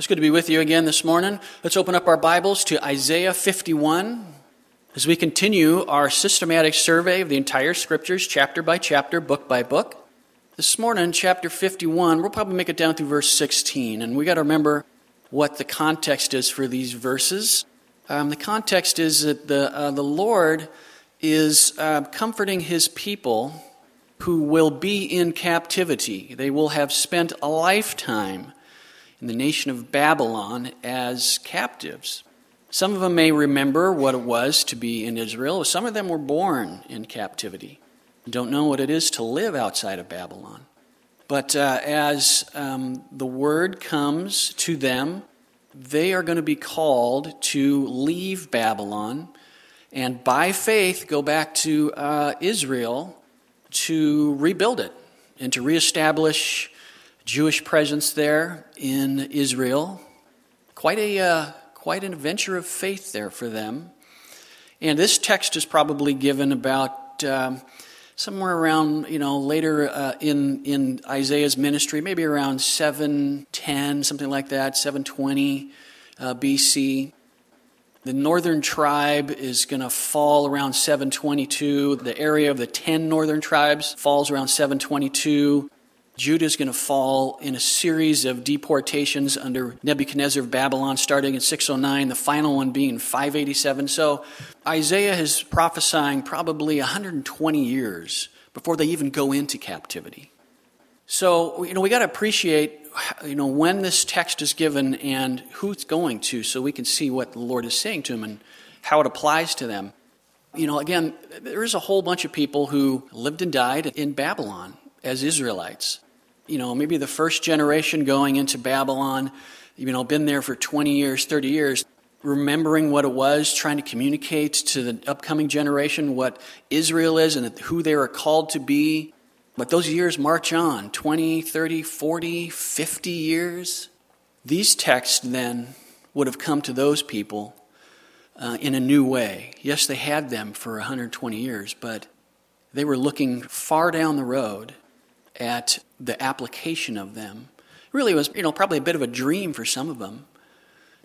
It's good to be with you again this morning. Let's open up our Bibles to Isaiah 51 as we continue our systematic survey of the entire scriptures, chapter by chapter, book by book. This morning, chapter 51, we'll probably make it down through verse 16, and we got to remember what the context is for these verses. Um, the context is that the, uh, the Lord is uh, comforting his people who will be in captivity. They will have spent a lifetime the nation of Babylon as captives. Some of them may remember what it was to be in Israel. Some of them were born in captivity, don't know what it is to live outside of Babylon. But uh, as um, the word comes to them, they are going to be called to leave Babylon and by faith go back to uh, Israel to rebuild it and to reestablish Jewish presence there in Israel. Quite a uh, quite an adventure of faith there for them. And this text is probably given about um, somewhere around you know later uh, in in Isaiah's ministry, maybe around seven ten, something like that, seven twenty uh, BC. The northern tribe is going to fall around 722. The area of the 10 northern tribes falls around 722. Judah is going to fall in a series of deportations under Nebuchadnezzar of Babylon starting in 609, the final one being 587. So Isaiah is prophesying probably 120 years before they even go into captivity. So, you know, we got to appreciate, you know, when this text is given and who it's going to so we can see what the Lord is saying to them and how it applies to them. You know, again, there is a whole bunch of people who lived and died in Babylon as Israelites you know, maybe the first generation going into Babylon, you know, been there for 20 years, 30 years, remembering what it was, trying to communicate to the upcoming generation what Israel is and who they are called to be. But those years march on 20, 30, 40, 50 years. These texts then would have come to those people uh, in a new way. Yes, they had them for 120 years, but they were looking far down the road at the application of them. Really was, you know, probably a bit of a dream for some of them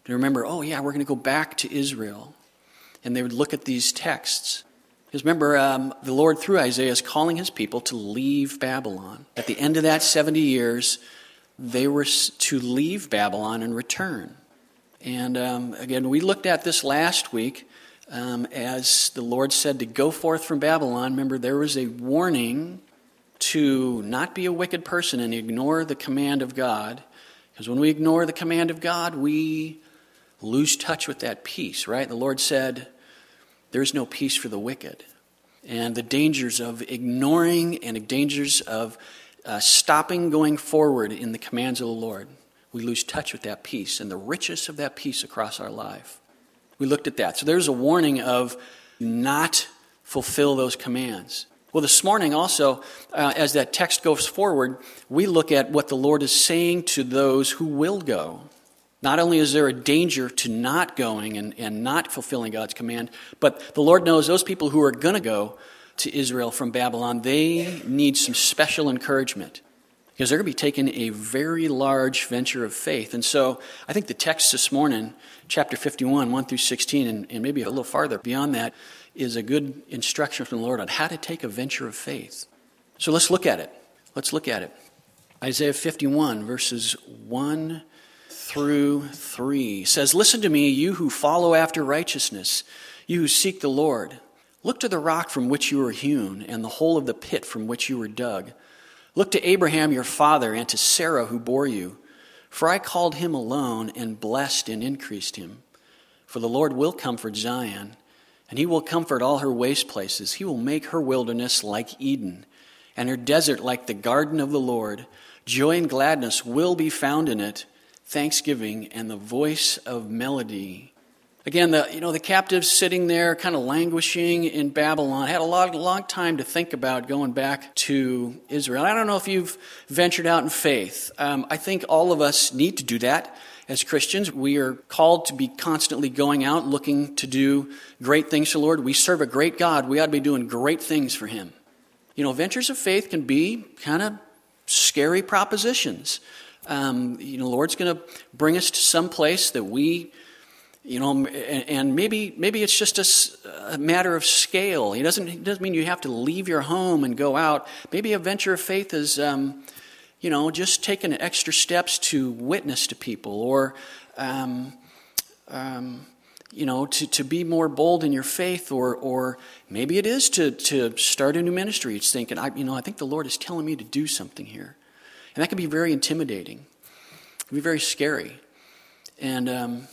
to remember, oh, yeah, we're going to go back to Israel. And they would look at these texts. Because remember, um, the Lord through Isaiah is calling his people to leave Babylon. At the end of that 70 years, they were to leave Babylon and return. And um, again, we looked at this last week um, as the Lord said to go forth from Babylon. Remember, there was a warning to not be a wicked person and ignore the command of God. Because when we ignore the command of God, we lose touch with that peace, right? The Lord said, There's no peace for the wicked. And the dangers of ignoring and the dangers of uh, stopping going forward in the commands of the Lord. We lose touch with that peace and the richness of that peace across our life. We looked at that. So there's a warning of not fulfill those commands. Well, this morning also, uh, as that text goes forward, we look at what the Lord is saying to those who will go. Not only is there a danger to not going and, and not fulfilling God's command, but the Lord knows those people who are going to go to Israel from Babylon, they need some special encouragement because they're going to be taking a very large venture of faith. And so I think the text this morning, chapter 51, 1 through 16, and, and maybe a little farther beyond that, is a good instruction from the Lord on how to take a venture of faith. So let's look at it. Let's look at it. Isaiah 51, verses 1 through 3 says, Listen to me, you who follow after righteousness, you who seek the Lord. Look to the rock from which you were hewn, and the hole of the pit from which you were dug. Look to Abraham your father, and to Sarah who bore you. For I called him alone, and blessed and increased him. For the Lord will comfort Zion and he will comfort all her waste places. He will make her wilderness like Eden, and her desert like the garden of the Lord. Joy and gladness will be found in it, thanksgiving and the voice of melody. Again, the, you know, the captives sitting there kind of languishing in Babylon had a lot, long time to think about going back to Israel. I don't know if you've ventured out in faith. Um, I think all of us need to do that as Christians. We are called to be constantly going out looking to do great things for the Lord. We serve a great God. We ought to be doing great things for Him. You know, ventures of faith can be kind of scary propositions. Um, you know, Lord's going to bring us to some place that we, you know, and, maybe maybe it's just a, matter of scale. He doesn't it doesn't mean you have to leave your home and go out. Maybe a venture of faith is, um, you know, just taking extra steps to witness to people or. Um, um you know, to, to be more bold in your faith, or, or maybe it is to, to start a new ministry. It's thinking, I, you know, I think the Lord is telling me to do something here. And that can be very intimidating, it can be very scary. And, um,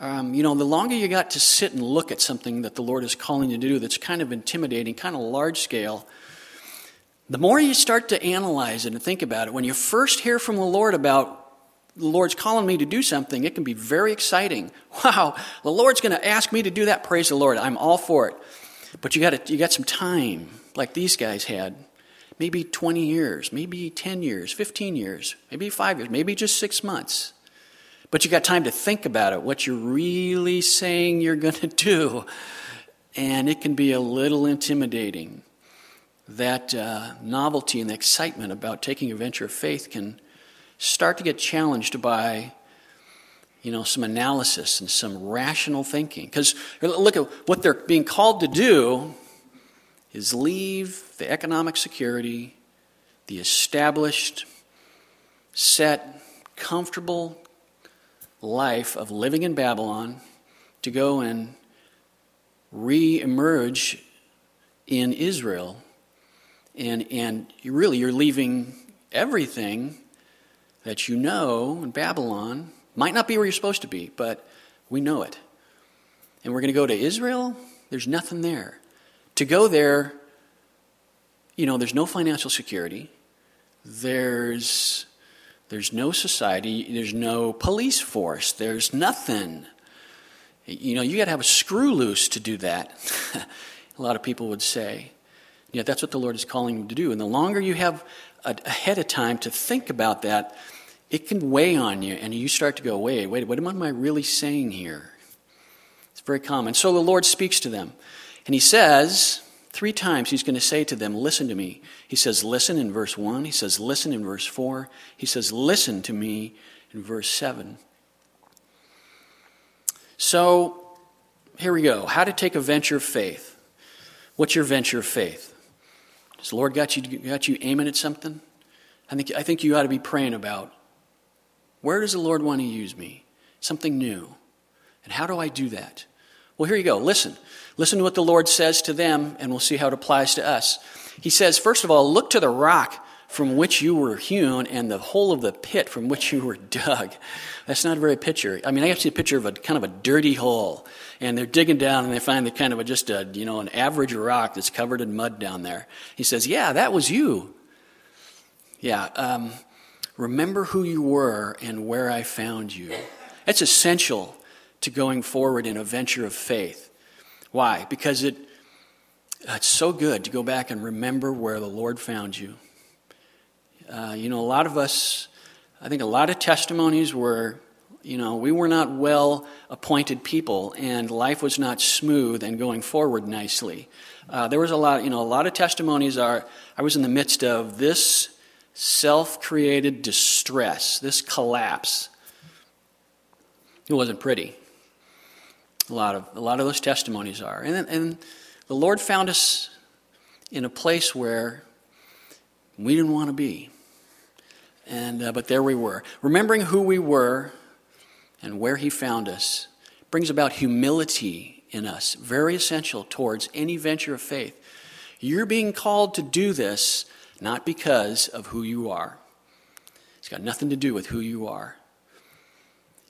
um, you know, the longer you got to sit and look at something that the Lord is calling you to do that's kind of intimidating, kind of large scale, the more you start to analyze it and think about it, when you first hear from the Lord about the Lord's calling me to do something, it can be very exciting. Wow, the Lord's going to ask me to do that. Praise the Lord. I'm all for it. But you got you got some time, like these guys had. Maybe 20 years, maybe 10 years, 15 years, maybe five years, maybe just six months. But you got time to think about it, what you're really saying you're going to do. And it can be a little intimidating. That uh, novelty and excitement about taking a venture of faith can start to get challenged by you know some analysis and some rational thinking. Because look at what they're being called to do is leave the economic security the established set comfortable life of living in babylon to go and re-emerge in israel and and really you're leaving everything that you know in Babylon might not be where you're supposed to be, but we know it. And we're going to go to Israel, there's nothing there. To go there, you know, there's no financial security. There's there's no society, there's no police force, there's nothing. You know, you got to have a screw loose to do that. a lot of people would say. Yet that's what the Lord is calling you to do. And the longer you have ahead of time to think about that, it can weigh on you, and you start to go, wait, wait, what am I really saying here? It's very common. So the Lord speaks to them, and He says, three times He's going to say to them, listen to me. He says, listen in verse 1. He says, listen in verse 4. He says, listen to me in verse 7. So here we go. How to take a venture of faith. What's your venture of faith? Has the Lord got you, got you aiming at something? I think, I think you ought to be praying about where does the Lord want to use me? Something new. And how do I do that? Well, here you go. Listen. Listen to what the Lord says to them, and we'll see how it applies to us. He says, first of all, look to the rock from which you were hewn and the hole of the pit from which you were dug. That's not a very picture. I mean, I have seen a picture of a kind of a dirty hole, and they're digging down and they find the kind of a, just a, you know, an average rock that's covered in mud down there. He says, yeah, that was you. Yeah, um, Remember who you were and where I found you. That's essential to going forward in a venture of faith. Why? Because it, it's so good to go back and remember where the Lord found you. Uh, you know, a lot of us, I think a lot of testimonies were, you know, we were not well appointed people and life was not smooth and going forward nicely. Uh, there was a lot, you know, a lot of testimonies are, I was in the midst of this self created distress, this collapse. It wasn't pretty. A lot of, a lot of those testimonies are. And, and the Lord found us in a place where we didn't want to be. And, uh, but there we were. Remembering who we were and where He found us brings about humility in us, very essential towards any venture of faith. You're being called to do this not because of who you are. It's got nothing to do with who you are.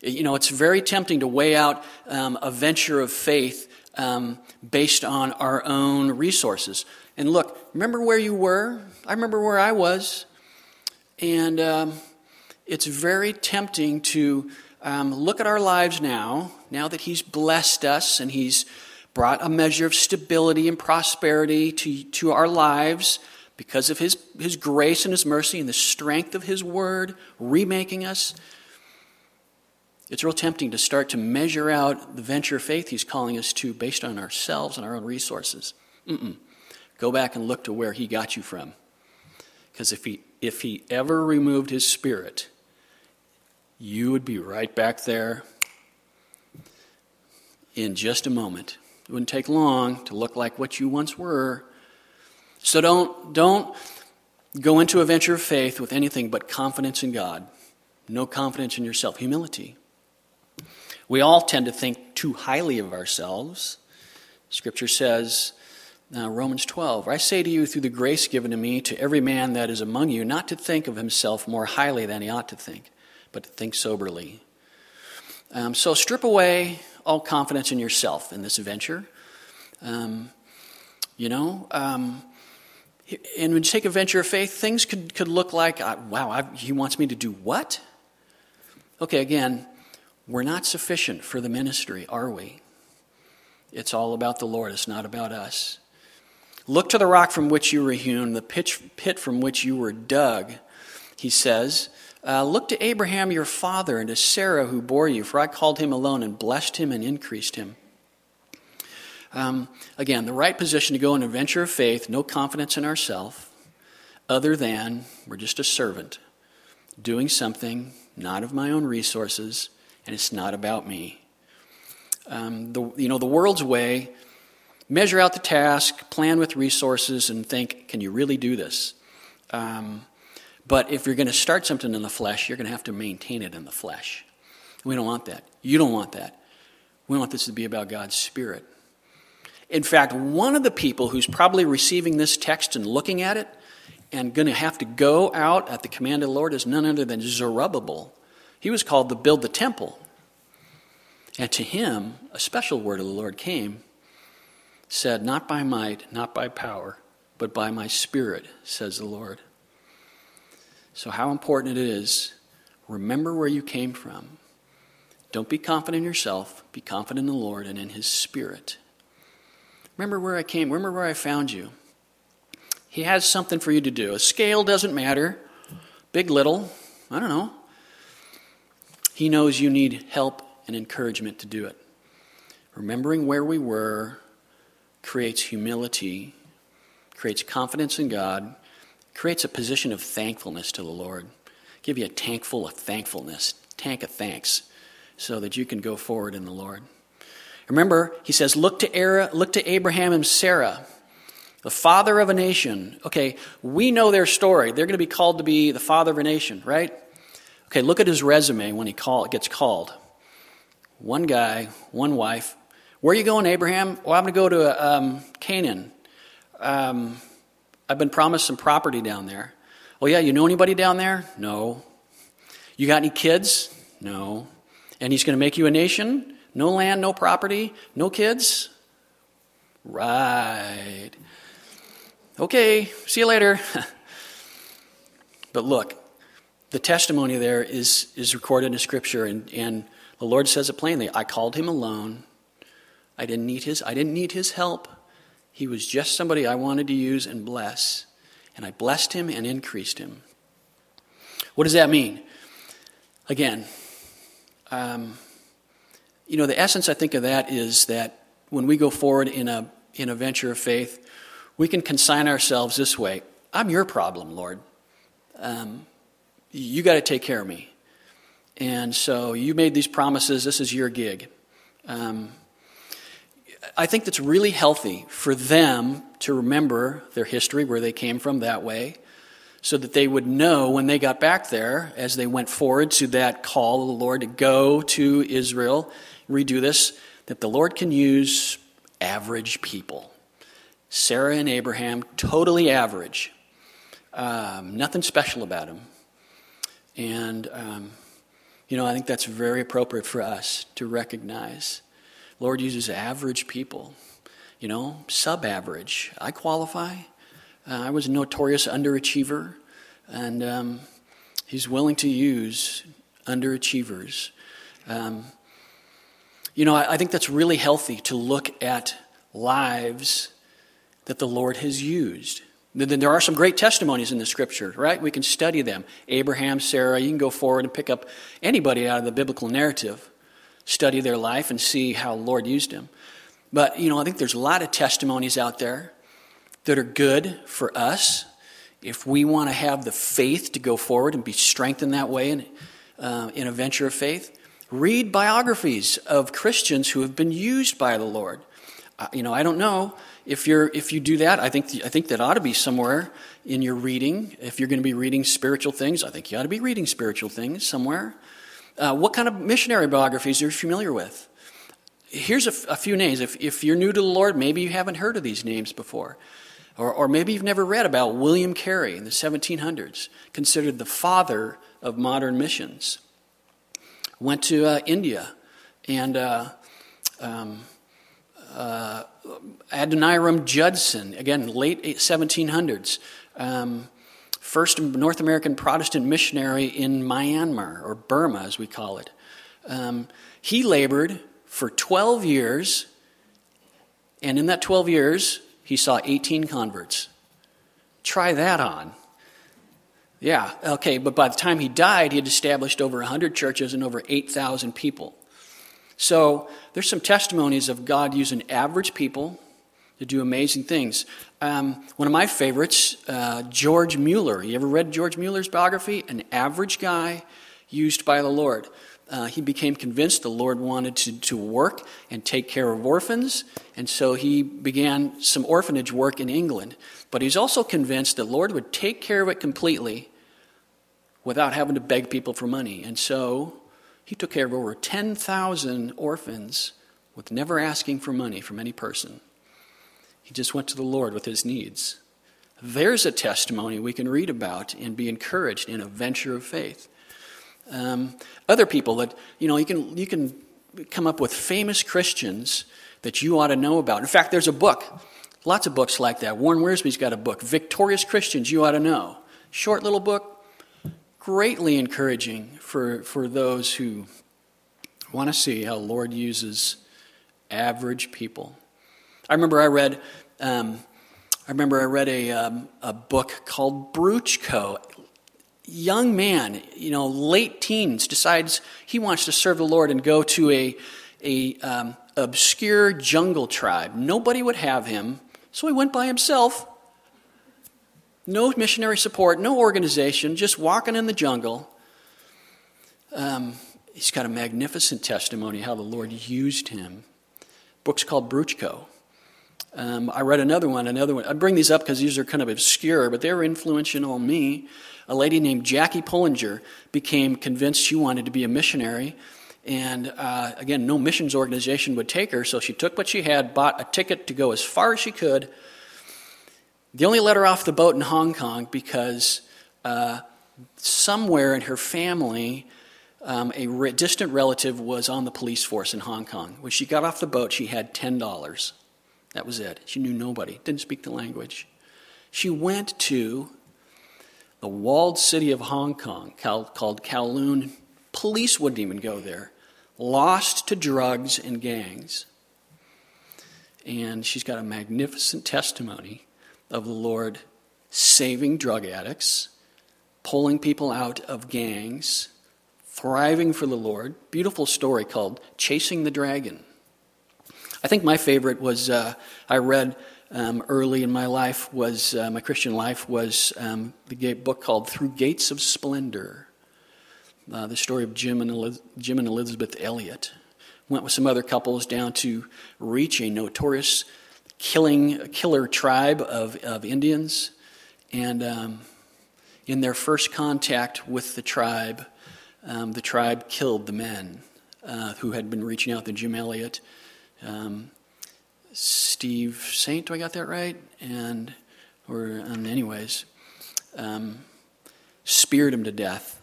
You know, it's very tempting to weigh out um, a venture of faith um, based on our own resources. And look, remember where you were? I remember where I was. And um, it's very tempting to um, look at our lives now, now that He's blessed us and He's brought a measure of stability and prosperity to, to our lives because of his, his grace and his mercy and the strength of his word remaking us, it's real tempting to start to measure out the venture of faith he's calling us to based on ourselves and our own resources. Mm-mm. Go back and look to where he got you from. Because if he, if he ever removed his spirit, you would be right back there in just a moment. It wouldn't take long to look like what you once were. So don't, don't go into a venture of faith with anything but confidence in God, no confidence in yourself, humility. We all tend to think too highly of ourselves. Scripture says, uh, Romans 12, I say to you, through the grace given to me, to every man that is among you, not to think of himself more highly than he ought to think, but to think soberly. Um, so strip away all confidence in yourself in this venture. Um, you know, um, and when you take a venture of faith, things could, could look like, uh, wow, I, he wants me to do what? Okay, again, we're not sufficient for the ministry, are we? It's all about the Lord, it's not about us. Look to the rock from which you were hewn, the pit from which you were dug, he says. Uh, look to Abraham your father and to Sarah who bore you, for I called him alone and blessed him and increased him. Um, again, the right position to go in a venture of faith, no confidence in ourselves, other than we're just a servant doing something not of my own resources, and it's not about me. Um, the, you know, the world's way, measure out the task, plan with resources, and think, can you really do this? Um, but if you're going to start something in the flesh, you're going to have to maintain it in the flesh. We don't want that. You don't want that. We want this to be about God's Spirit. In fact, one of the people who's probably receiving this text and looking at it and going to have to go out at the command of the Lord is none other than Zerubbabel. He was called to build the temple. And to him, a special word of the Lord came, said, Not by might, not by power, but by my spirit, says the Lord. So, how important it is, remember where you came from. Don't be confident in yourself, be confident in the Lord and in His Spirit. Remember where I came, remember where I found you. He has something for you to do. A scale doesn't matter, big, little, I don't know. He knows you need help and encouragement to do it. Remembering where we were creates humility, creates confidence in God, creates a position of thankfulness to the Lord. Give you a tank full of thankfulness, tank of thanks, so that you can go forward in the Lord. Remember, he says, look to, Era, look to Abraham and Sarah, the father of a nation. Okay, we know their story. They're going to be called to be the father of a nation, right? Okay, look at his resume when he call, gets called. One guy, one wife. Where are you going, Abraham? Well, I'm going to go to um, Canaan. Um, I've been promised some property down there. Oh, yeah, you know anybody down there? No. You got any kids? No. And he's going to make you a nation? No land, no property, no kids? Right. Okay, see you later. but look, the testimony there is, is recorded in Scripture, and, and the Lord says it plainly I called him alone. I didn't need his, I didn't need his help. He was just somebody I wanted to use and bless. And I blessed him and increased him. What does that mean? Again, um, you know, the essence, I think, of that is that when we go forward in a, in a venture of faith, we can consign ourselves this way I'm your problem, Lord. Um, you got to take care of me. And so you made these promises. This is your gig. Um, I think that's really healthy for them to remember their history, where they came from that way, so that they would know when they got back there, as they went forward to that call of the Lord to go to Israel, redo this, that the Lord can use average people. Sarah and Abraham, totally average. Um, nothing special about them. And, um, you know, I think that's very appropriate for us to recognize Lord uses average people, you know, sub average. I qualify. Uh, I was a notorious underachiever, and um, He's willing to use underachievers. Um, you know, I, I think that's really healthy to look at lives that the Lord has used. Then there are some great testimonies in the scripture, right? We can study them. Abraham, Sarah, you can go forward and pick up anybody out of the biblical narrative study their life and see how Lord used him. But, you know, I think there's a lot of testimonies out there that are good for us if we want to have the faith to go forward and be strengthened that way in, uh, in a venture of faith, read biographies of Christians who have been used by the Lord. Uh, you know, I don't know if you're if you do that. I think I think that ought to be somewhere in your reading. If you're going to be reading spiritual things, I think you ought to be reading spiritual things somewhere. Uh, what kind of missionary biographies are you familiar with? Here's a, a few names. If, if you're new to the Lord, maybe you haven't heard of these names before. Or, or maybe you've never read about William Carey in the 1700s, considered the father of modern missions. Went to uh, India and uh, um, uh, Adoniram Judson, again, late 1700s, um, first North American Protestant missionary in Myanmar, or Burma as we call it. Um, he labored for 12 years, and in that 12 years, he saw 18 converts. Try that on. Yeah, okay, but by the time he died, he had established over 100 churches and over 8,000 people. So there's some testimonies of God using average people to do amazing things. Um, one of my favorites, uh, George Mueller. You ever read George Mueller's biography? An average guy used by the Lord uh, he became convinced the Lord wanted to, to work and take care of orphans, and so he began some orphanage work in England. But he's also convinced that Lord would take care of it completely without having to beg people for money. And so he took care of over 10,000 orphans with never asking for money from any person. He just went to the Lord with his needs. There's a testimony we can read about and be encouraged in a venture of faith. Um, other people that, you know, you can, you can come up with famous Christians that you ought to know about. In fact, there's a book, lots of books like that. Warren Wiersbe's got a book, Victorious Christians You Ought to Know. Short little book, greatly encouraging for, for those who want to see how Lord uses average people. I remember I read, um, I remember I read a, um, a book called Bruchko, young man, you know, late teens, decides he wants to serve the Lord and go to a, a um, obscure jungle tribe. Nobody would have him, so he went by himself. No missionary support, no organization, just walking in the jungle. Um, he's got a magnificent testimony how the Lord used him. Book's called Bruchko. Um, I read another one, another one. I bring these up because these are kind of obscure, but they were influential on me. A lady named Jackie Pullinger became convinced she wanted to be a missionary. And uh, again, no missions organization would take her, so she took what she had, bought a ticket to go as far as she could. They only let her off the boat in Hong Kong because uh, somewhere in her family, um, a re- distant relative was on the police force in Hong Kong. When she got off the boat, she had $10. That was it. She knew nobody, didn't speak the language. She went to the walled city of Hong Kong called Kowloon. Police wouldn't even go there. Lost to drugs and gangs. And she's got a magnificent testimony of the Lord saving drug addicts, pulling people out of gangs, thriving for the Lord. Beautiful story called Chasing the Dragon. I think my favorite was uh, I read um, early in my life was uh, my Christian life was um, the book called Through Gates of Splendor. Uh, the story of Jim and, Eliz- Jim and Elizabeth Elliot. Went with some other couples down to reach a notorious killing killer tribe of, of Indians, and um, in their first contact with the tribe, um, the tribe killed the men uh, who had been reaching out to Jim Elliot um, Steve Saint. Do I got that right? And or um, anyways, um, speared him to death.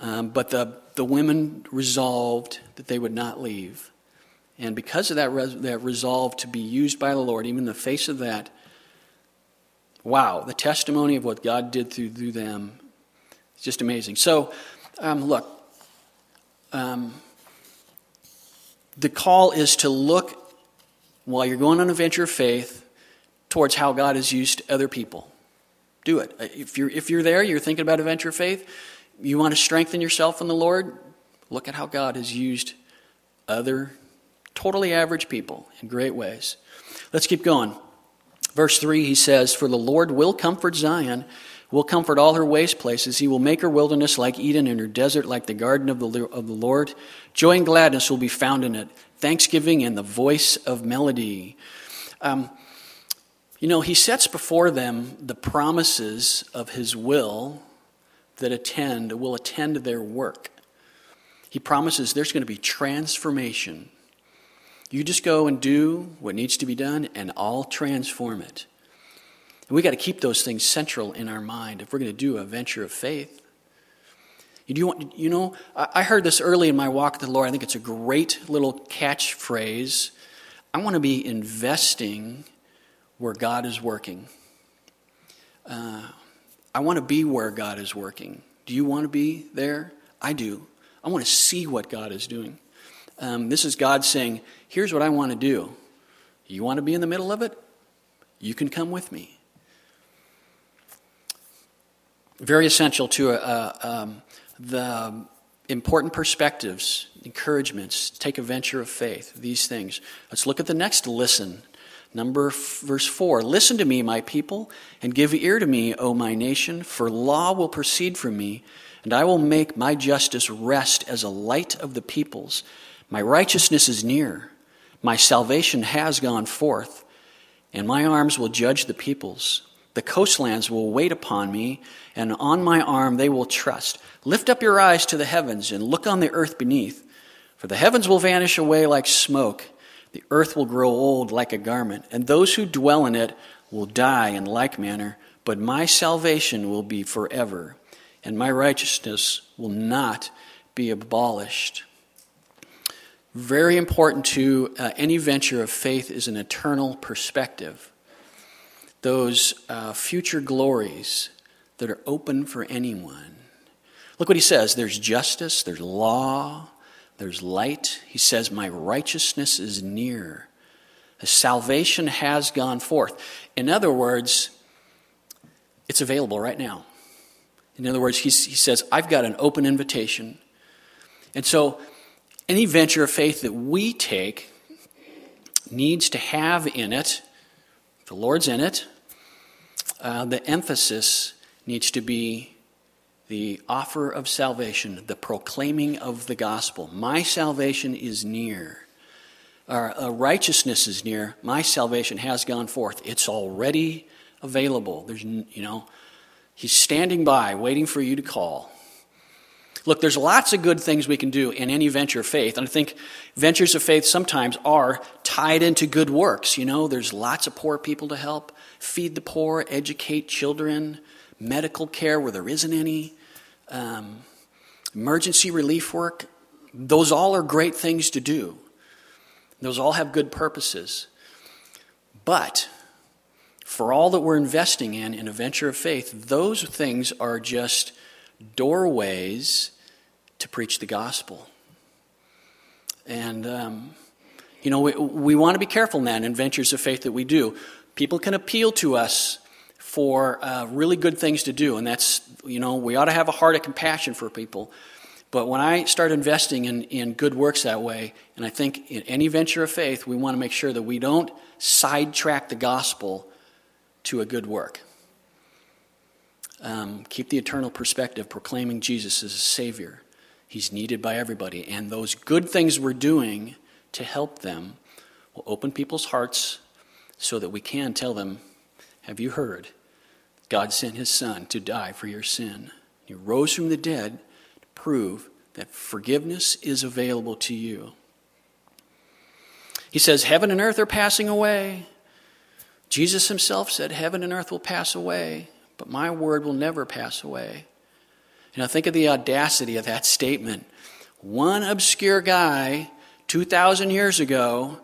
Um, but the the women resolved that they would not leave, and because of that res- that resolve to be used by the Lord, even in the face of that, wow, the testimony of what God did through through them, is just amazing. So, um, look. Um, the call is to look while you're going on a venture of faith towards how God has used other people. Do it. If you're, if you're there, you're thinking about a venture of faith, you want to strengthen yourself in the Lord, look at how God has used other totally average people in great ways. Let's keep going. Verse 3, he says, For the Lord will comfort Zion, will comfort all her waste places. He will make her wilderness like Eden and her desert like the garden of the, of the Lord. Joy and gladness will be found in it, thanksgiving and the voice of melody. Um, you know, he sets before them the promises of his will that attend, will attend their work. He promises there's going to be transformation. You just go and do what needs to be done, and I'll transform it. And we got to keep those things central in our mind if we're going to do a venture of faith. You, want, you know, I heard this early in my walk with the Lord. I think it's a great little catchphrase. I want to be investing where God is working. Uh, I want to be where God is working. Do you want to be there? I do. I want to see what God is doing. Um, this is God saying, Here's what I want to do. You want to be in the middle of it? You can come with me. Very essential to uh, um, the important perspectives, encouragements, take a venture of faith, these things. Let's look at the next listen Number verse 4 Listen to me, my people, and give ear to me, O my nation, for law will proceed from me, and I will make my justice rest as a light of the peoples. My righteousness is near, my salvation has gone forth, and my arms will judge the peoples. The coastlands will wait upon me, and on my arm they will trust. Lift up your eyes to the heavens and look on the earth beneath, for the heavens will vanish away like smoke the earth will grow old like a garment, and those who dwell in it will die in like manner, but my salvation will be forever, and my righteousness will not be abolished. Very important to uh, any venture of faith is an eternal perspective. Those uh, future glories that are open for anyone. Look what he says there's justice, there's law, there's light. He says, My righteousness is near. The salvation has gone forth. In other words, it's available right now. In other words, he, he says, I've got an open invitation. And so, any venture of faith that we take needs to have in it, the Lord's in it, uh, the emphasis needs to be the offer of salvation, the proclaiming of the gospel. My salvation is near. Our uh, righteousness is near. My salvation has gone forth. It's already available. There's, you know, he's standing by, waiting for you to call. Look, there's lots of good things we can do in any venture of faith. And I think ventures of faith sometimes are tied into good works. You know, there's lots of poor people to help, feed the poor, educate children, medical care where there isn't any, um, emergency relief work. Those all are great things to do. Those all have good purposes. But for all that we're investing in in a venture of faith, those things are just doorways to preach the gospel. And, um, you know, we, we want to be careful, man, in ventures of faith that we do. People can appeal to us for uh, really good things to do. And that's, you know, we ought to have a heart of compassion for people. But when I start investing in, in good works that way, and I think in any venture of faith, we want to make sure that we don't sidetrack the gospel to a good work. Um, keep the eternal perspective, proclaiming Jesus as a Savior. He's needed by everybody. And those good things we're doing to help them will open people's hearts so that we can tell them, Have you heard? God sent his son to die for your sin. He rose from the dead to prove that forgiveness is available to you. He says, Heaven and earth are passing away. Jesus himself said, Heaven and earth will pass away, but my word will never pass away. And I think of the audacity of that statement. One obscure guy 2,000 years ago,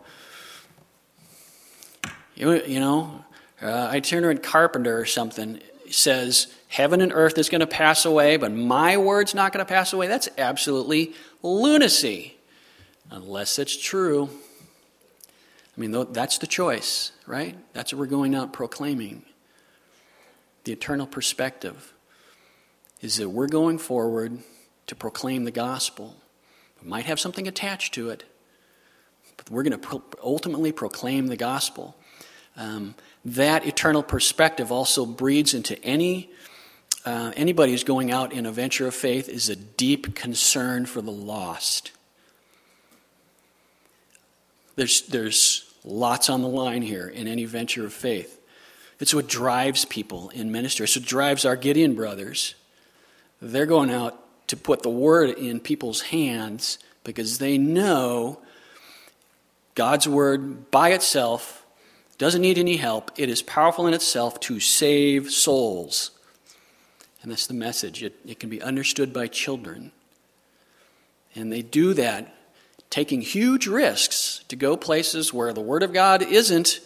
you, know, uh, itinerant carpenter or something says heaven and earth is going to pass away, but my word's not going to pass away, that's absolutely lunacy. Unless it's true. I mean, that's the choice, right? That's what we're going out proclaiming. The eternal perspective is that we're going forward to proclaim the gospel. We might have something attached to it, but we're going to pro- ultimately proclaim the gospel. Um, that eternal perspective also breeds into any uh, anybody who's going out in a venture of faith is a deep concern for the lost. There's, there's lots on the line here in any venture of faith. It's what drives people in ministry. It's what drives our Gideon brothers. They're going out to put the word in people's hands because they know God's word by itself doesn't need any help. It is powerful in itself to save souls. And that's the message. It, it can be understood by children. And they do that taking huge risks to go places where the Word of God isn't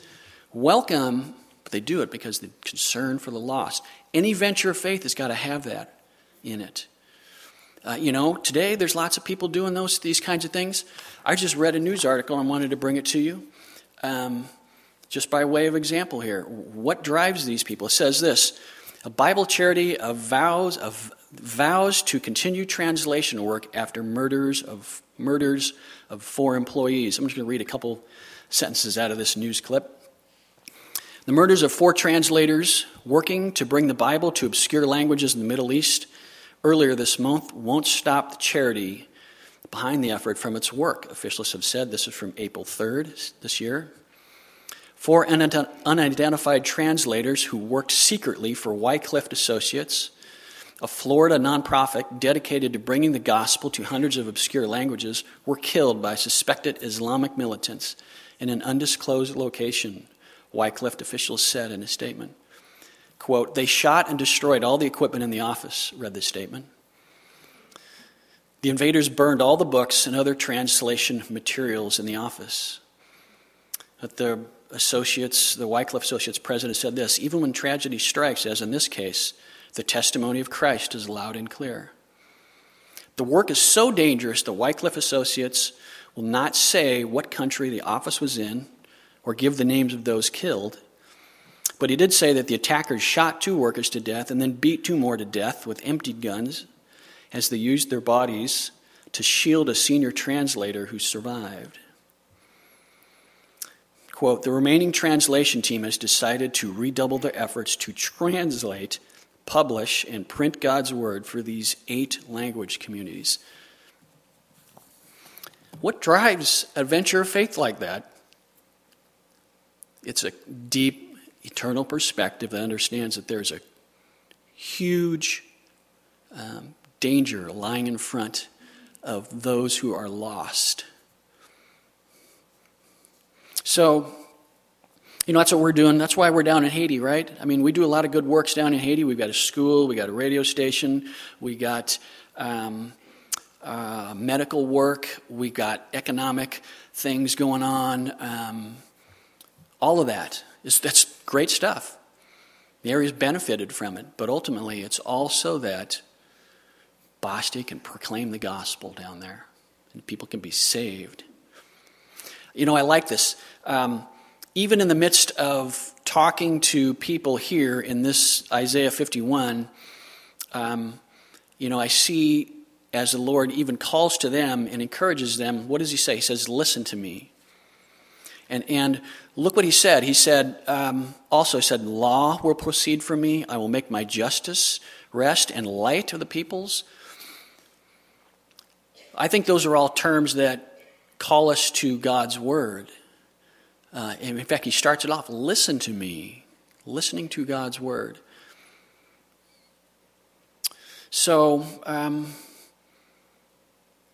welcome, but they do it because they're concerned for the lost. Any venture of faith has got to have that in it. Uh, you know, today there's lots of people doing those these kinds of things. I just read a news article and wanted to bring it to you. Um, just by way of example here, what drives these people? It says this a Bible charity of vows of vows to continue translation work after murders of murders of four employees. I'm just going to read a couple sentences out of this news clip. The murders of four translators working to bring the Bible to obscure languages in the Middle East earlier this month won't stop the charity behind the effort from its work. Officials have said this is from April 3rd this year. Four unidentified translators who worked secretly for Wycliffe Associates, a Florida nonprofit dedicated to bringing the gospel to hundreds of obscure languages, were killed by suspected Islamic militants in an undisclosed location, Wycliffe officials said in a statement. Quote, they shot and destroyed all the equipment in the office, read the statement. The invaders burned all the books and other translation materials in the office. At the associates, the Wycliffe Associates president said this even when tragedy strikes, as in this case, the testimony of Christ is loud and clear. The work is so dangerous, the Wycliffe Associates will not say what country the office was in or give the names of those killed. But he did say that the attackers shot two workers to death and then beat two more to death with emptied guns as they used their bodies to shield a senior translator who survived. Quote, the remaining translation team has decided to redouble their efforts to translate, publish, and print God's word for these eight language communities. What drives a venture of faith like that? It's a deep, eternal perspective that understands that there's a huge um, danger lying in front of those who are lost. So, you know, that's what we're doing. That's why we're down in Haiti, right? I mean, we do a lot of good works down in Haiti. We've got a school, we've got a radio station, we got um, uh, medical work, we got economic things going on. Um, all of that is that's great stuff. The area's benefited from it, but ultimately, it's also that Basti can proclaim the gospel down there, and people can be saved. You know, I like this. Um, even in the midst of talking to people here in this Isaiah 51, um, you know, I see as the Lord even calls to them and encourages them, what does he say? He says, Listen to me. And, and look what he said. He said, um, also, said, Law will proceed from me. I will make my justice rest and light of the peoples. I think those are all terms that call us to God's Word. Uh, and in fact, he starts it off listen to me, listening to God's Word. So, um,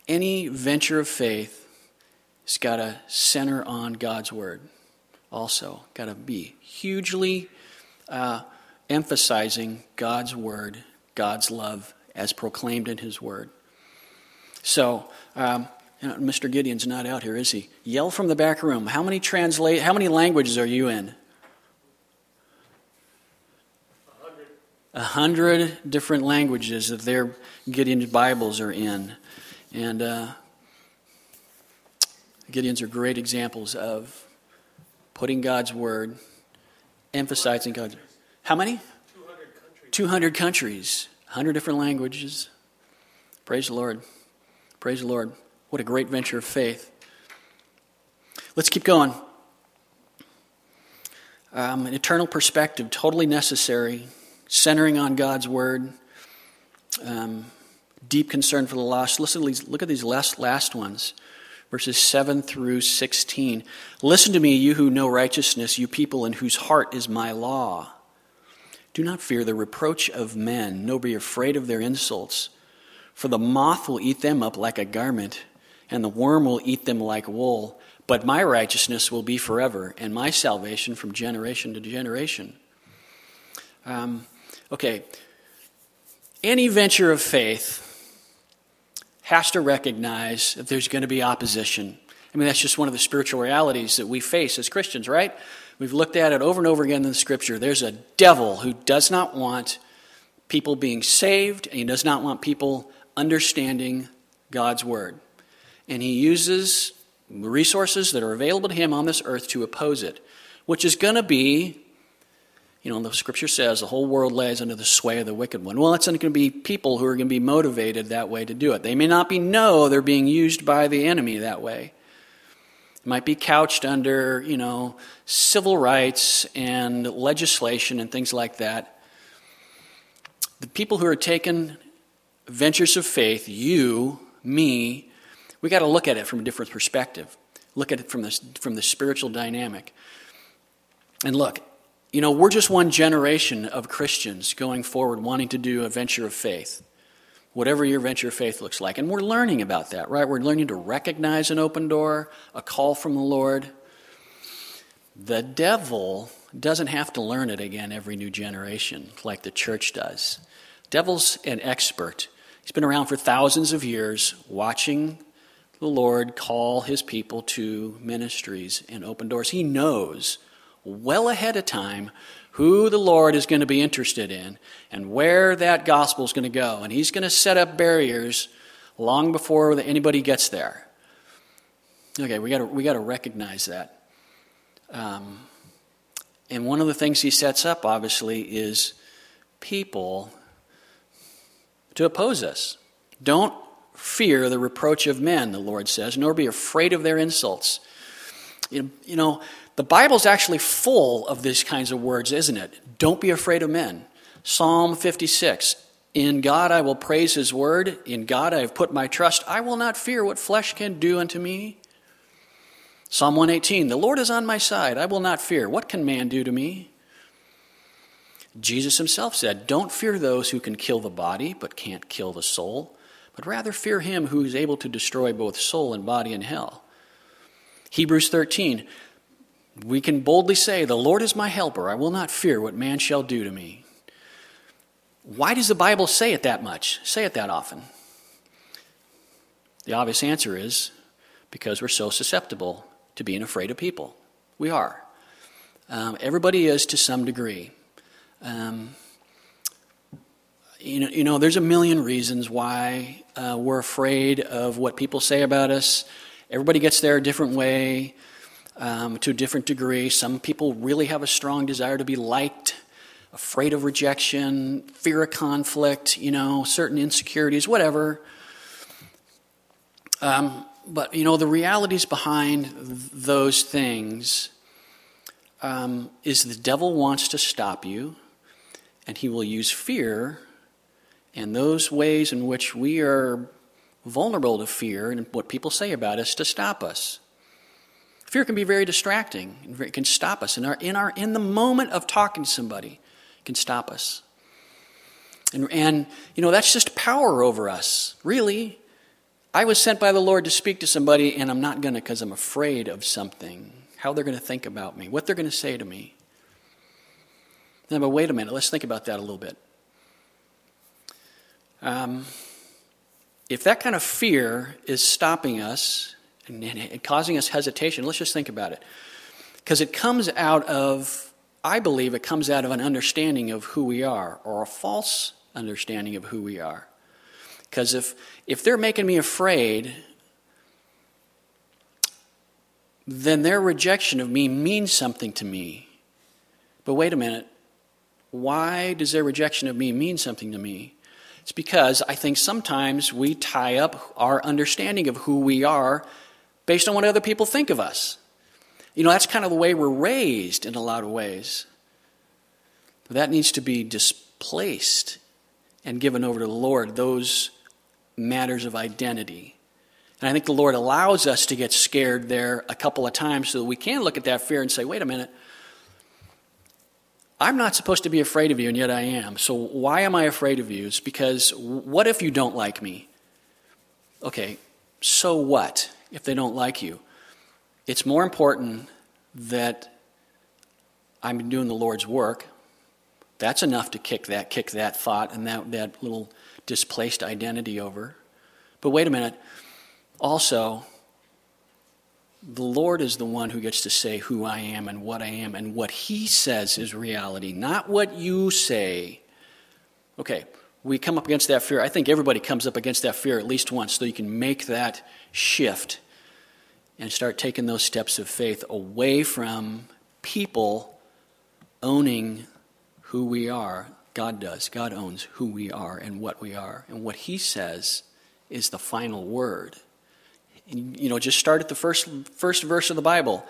any venture of faith has got to center on God's Word, also. Got to be hugely uh, emphasizing God's Word, God's love as proclaimed in His Word. So, um, you know, Mr. Gideon's not out here, is he? Yell from the back room. How many translate? How many languages are you in? A hundred different languages that their Gideon's Bibles are in, and uh, Gideons are great examples of putting God's word, emphasizing God's. How many? 200 countries. 200 countries, 100 different languages. Praise the Lord. Praise the Lord. What a great venture of faith. Let's keep going. Um, an eternal perspective, totally necessary, centering on God's word, um, deep concern for the lost. Listen, look at these last, last ones, verses 7 through 16. Listen to me, you who know righteousness, you people in whose heart is my law. Do not fear the reproach of men, nor be afraid of their insults. For the moth will eat them up like a garment, and the worm will eat them like wool. But my righteousness will be forever, and my salvation from generation to generation. Um, okay, any venture of faith has to recognize that there's going to be opposition. I mean, that's just one of the spiritual realities that we face as Christians, right? We've looked at it over and over again in the scripture. There's a devil who does not want people being saved, and he does not want people understanding God's word. And he uses resources that are available to him on this earth to oppose it, which is going to be, you know, the scripture says the whole world lays under the sway of the wicked one. Well, it's going to be people who are going to be motivated that way to do it. They may not be know they're being used by the enemy that way. It might be couched under, you know, civil rights and legislation and things like that. The people who are taking ventures of faith, you, me, we got to look at it from a different perspective. Look at it from the, from the spiritual dynamic. And look, you know, we're just one generation of Christians going forward wanting to do a venture of faith, whatever your venture of faith looks like. And we're learning about that, right? We're learning to recognize an open door, a call from the Lord. The devil doesn't have to learn it again every new generation like the church does. Devil's an expert. He's been around for thousands of years watching the Lord call his people to ministries and open doors. He knows well ahead of time who the Lord is going to be interested in and where that gospel is going to go. And he's going to set up barriers long before anybody gets there. Okay, we got to we got to recognize that. Um, and one of the things he sets up, obviously, is people to oppose us. Don't fear the reproach of men, the Lord says, nor be afraid of their insults. You know, the Bible's actually full of these kinds of words, isn't it? Don't be afraid of men. Psalm 56 In God I will praise his word. In God I have put my trust. I will not fear what flesh can do unto me. Psalm 118 The Lord is on my side. I will not fear. What can man do to me? Jesus himself said, Don't fear those who can kill the body, but can't kill the soul but rather fear him who is able to destroy both soul and body in hell. Hebrews 13, we can boldly say, The Lord is my helper. I will not fear what man shall do to me. Why does the Bible say it that much? Say it that often? The obvious answer is because we're so susceptible to being afraid of people. We are. Um, everybody is to some degree. Um, you know, you know, there's a million reasons why uh, we're afraid of what people say about us. Everybody gets there a different way, um, to a different degree. Some people really have a strong desire to be liked, afraid of rejection, fear of conflict, you know, certain insecurities, whatever. Um, but, you know, the realities behind those things um, is the devil wants to stop you, and he will use fear and those ways in which we are vulnerable to fear and what people say about us to stop us. Fear can be very distracting. It can stop us in our in our in the moment of talking to somebody. It can stop us. And, and you know that's just power over us. Really, I was sent by the Lord to speak to somebody, and I'm not going to because I'm afraid of something. How they're going to think about me, what they're going to say to me. Then, but wait a minute. Let's think about that a little bit. Um, if that kind of fear is stopping us and, and causing us hesitation, let's just think about it. Because it comes out of, I believe, it comes out of an understanding of who we are, or a false understanding of who we are. Because if, if they're making me afraid, then their rejection of me means something to me. But wait a minute. Why does their rejection of me mean something to me? It's because I think sometimes we tie up our understanding of who we are based on what other people think of us. You know, that's kind of the way we're raised in a lot of ways. But that needs to be displaced and given over to the Lord, those matters of identity. And I think the Lord allows us to get scared there a couple of times so that we can look at that fear and say, wait a minute, I'm not supposed to be afraid of you, and yet I am. So why am I afraid of you? It's because what if you don't like me? Okay, so what if they don't like you? It's more important that I'm doing the Lord's work. That's enough to kick that, kick that thought and that, that little displaced identity over. But wait a minute. Also, the Lord is the one who gets to say who I am and what I am, and what He says is reality, not what you say. Okay, we come up against that fear. I think everybody comes up against that fear at least once, so you can make that shift and start taking those steps of faith away from people owning who we are. God does. God owns who we are and what we are. And what He says is the final word. And, you know, just start at the first, first verse of the Bible.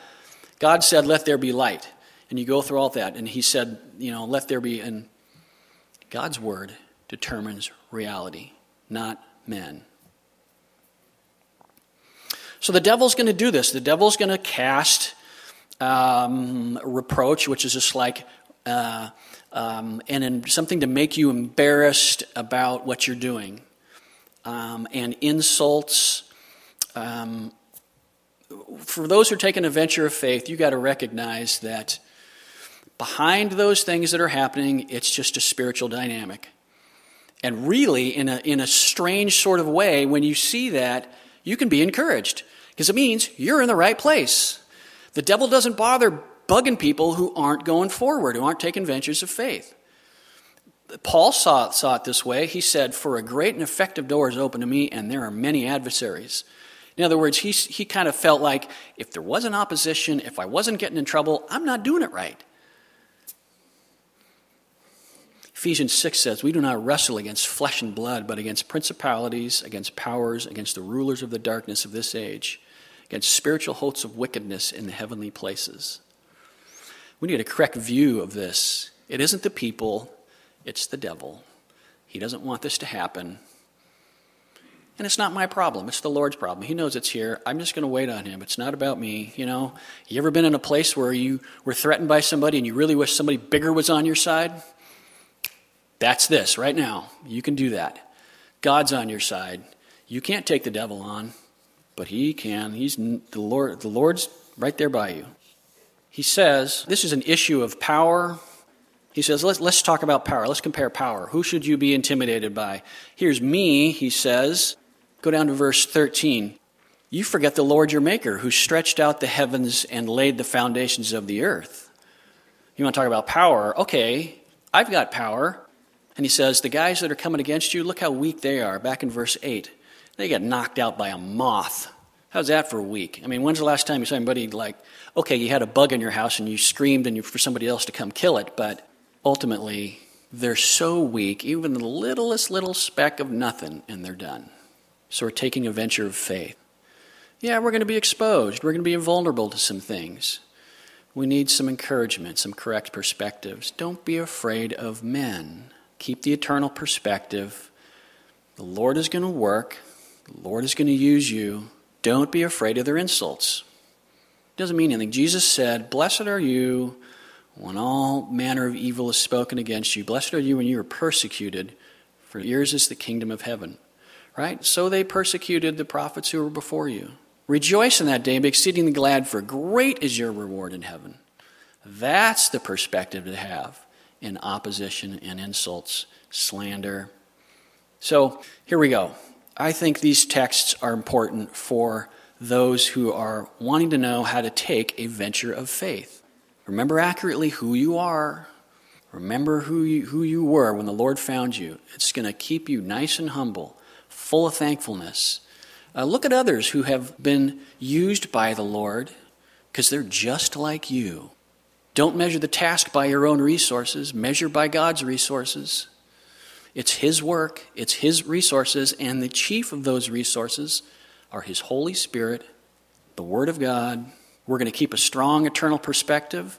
God said, Let there be light. And you go through all that. And He said, You know, let there be. And God's word determines reality, not men. So the devil's going to do this. The devil's going to cast um, reproach, which is just like, uh, um, and in something to make you embarrassed about what you're doing, um, and insults um, for those who are taking a venture of faith, you got to recognize that behind those things that are happening, it's just a spiritual dynamic. And really, in a, in a strange sort of way, when you see that, you can be encouraged because it means you're in the right place. The devil doesn't bother bugging people who aren't going forward, who aren't taking ventures of faith. Paul saw saw it this way. He said, For a great and effective door is open to me, and there are many adversaries. In other words, he, he kind of felt like if there wasn't opposition, if I wasn't getting in trouble, I'm not doing it right. Ephesians 6 says, We do not wrestle against flesh and blood, but against principalities, against powers, against the rulers of the darkness of this age, against spiritual hosts of wickedness in the heavenly places. We need a correct view of this. It isn't the people, it's the devil. He doesn't want this to happen. And it's not my problem. It's the Lord's problem. He knows it's here. I'm just going to wait on Him. It's not about me. You know, you ever been in a place where you were threatened by somebody and you really wish somebody bigger was on your side? That's this right now. You can do that. God's on your side. You can't take the devil on, but He can. He's the Lord. The Lord's right there by you. He says this is an issue of power. He says, let's, let's talk about power. Let's compare power. Who should you be intimidated by? Here's me, he says. Go down to verse 13. You forget the Lord your Maker, who stretched out the heavens and laid the foundations of the earth. You want to talk about power? Okay, I've got power. And he says, The guys that are coming against you, look how weak they are. Back in verse 8, they get knocked out by a moth. How's that for a week? I mean, when's the last time you saw anybody like, okay, you had a bug in your house and you screamed and you, for somebody else to come kill it, but ultimately, they're so weak, even the littlest little speck of nothing, and they're done. So we're taking a venture of faith. Yeah, we're going to be exposed. We're going to be vulnerable to some things. We need some encouragement, some correct perspectives. Don't be afraid of men. Keep the eternal perspective. The Lord is going to work, the Lord is going to use you. Don't be afraid of their insults. It doesn't mean anything. Jesus said, Blessed are you when all manner of evil is spoken against you. Blessed are you when you are persecuted, for yours is the kingdom of heaven right? So they persecuted the prophets who were before you. Rejoice in that day and be exceedingly glad, for great is your reward in heaven. That's the perspective to have in opposition and insults, slander. So here we go. I think these texts are important for those who are wanting to know how to take a venture of faith. Remember accurately who you are. Remember who you, who you were when the Lord found you. It's going to keep you nice and humble full of thankfulness. Uh, look at others who have been used by the Lord because they're just like you. Don't measure the task by your own resources, measure by God's resources. It's His work, it's His resources, and the chief of those resources are His Holy Spirit, the Word of God. We're going to keep a strong eternal perspective.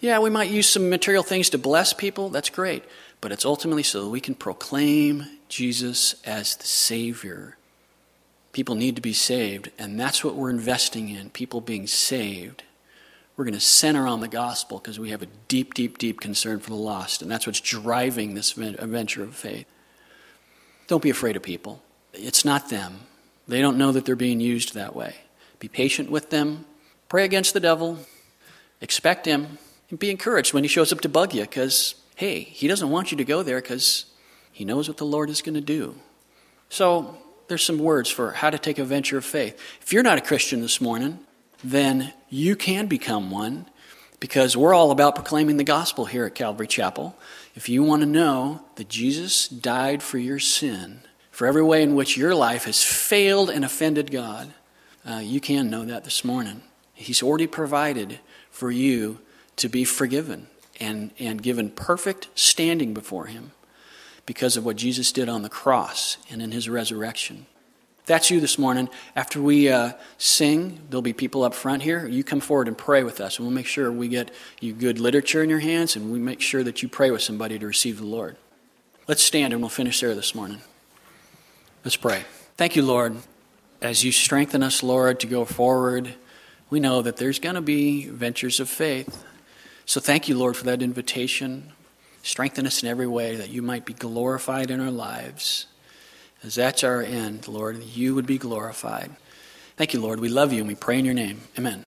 Yeah, we might use some material things to bless people. That's great. But it's ultimately so that we can proclaim Jesus as the Savior. People need to be saved, and that's what we're investing in people being saved. We're going to center on the gospel because we have a deep, deep, deep concern for the lost, and that's what's driving this adventure of faith. Don't be afraid of people. It's not them. They don't know that they're being used that way. Be patient with them. Pray against the devil. Expect him. And be encouraged when he shows up to bug you because, hey, he doesn't want you to go there because he knows what the Lord is going to do. So, there's some words for how to take a venture of faith. If you're not a Christian this morning, then you can become one because we're all about proclaiming the gospel here at Calvary Chapel. If you want to know that Jesus died for your sin, for every way in which your life has failed and offended God, uh, you can know that this morning. He's already provided for you to be forgiven and, and given perfect standing before Him because of what Jesus did on the cross and in His resurrection that's you this morning, after we uh, sing, there'll be people up front here. You come forward and pray with us, and we'll make sure we get you good literature in your hands, and we make sure that you pray with somebody to receive the Lord. Let's stand and we'll finish there this morning. Let's pray. Thank you, Lord. As you strengthen us, Lord, to go forward, we know that there's going to be ventures of faith. So thank you, Lord, for that invitation. Strengthen us in every way that you might be glorified in our lives. As that's our end, Lord, you would be glorified. Thank you, Lord. We love you and we pray in your name. Amen.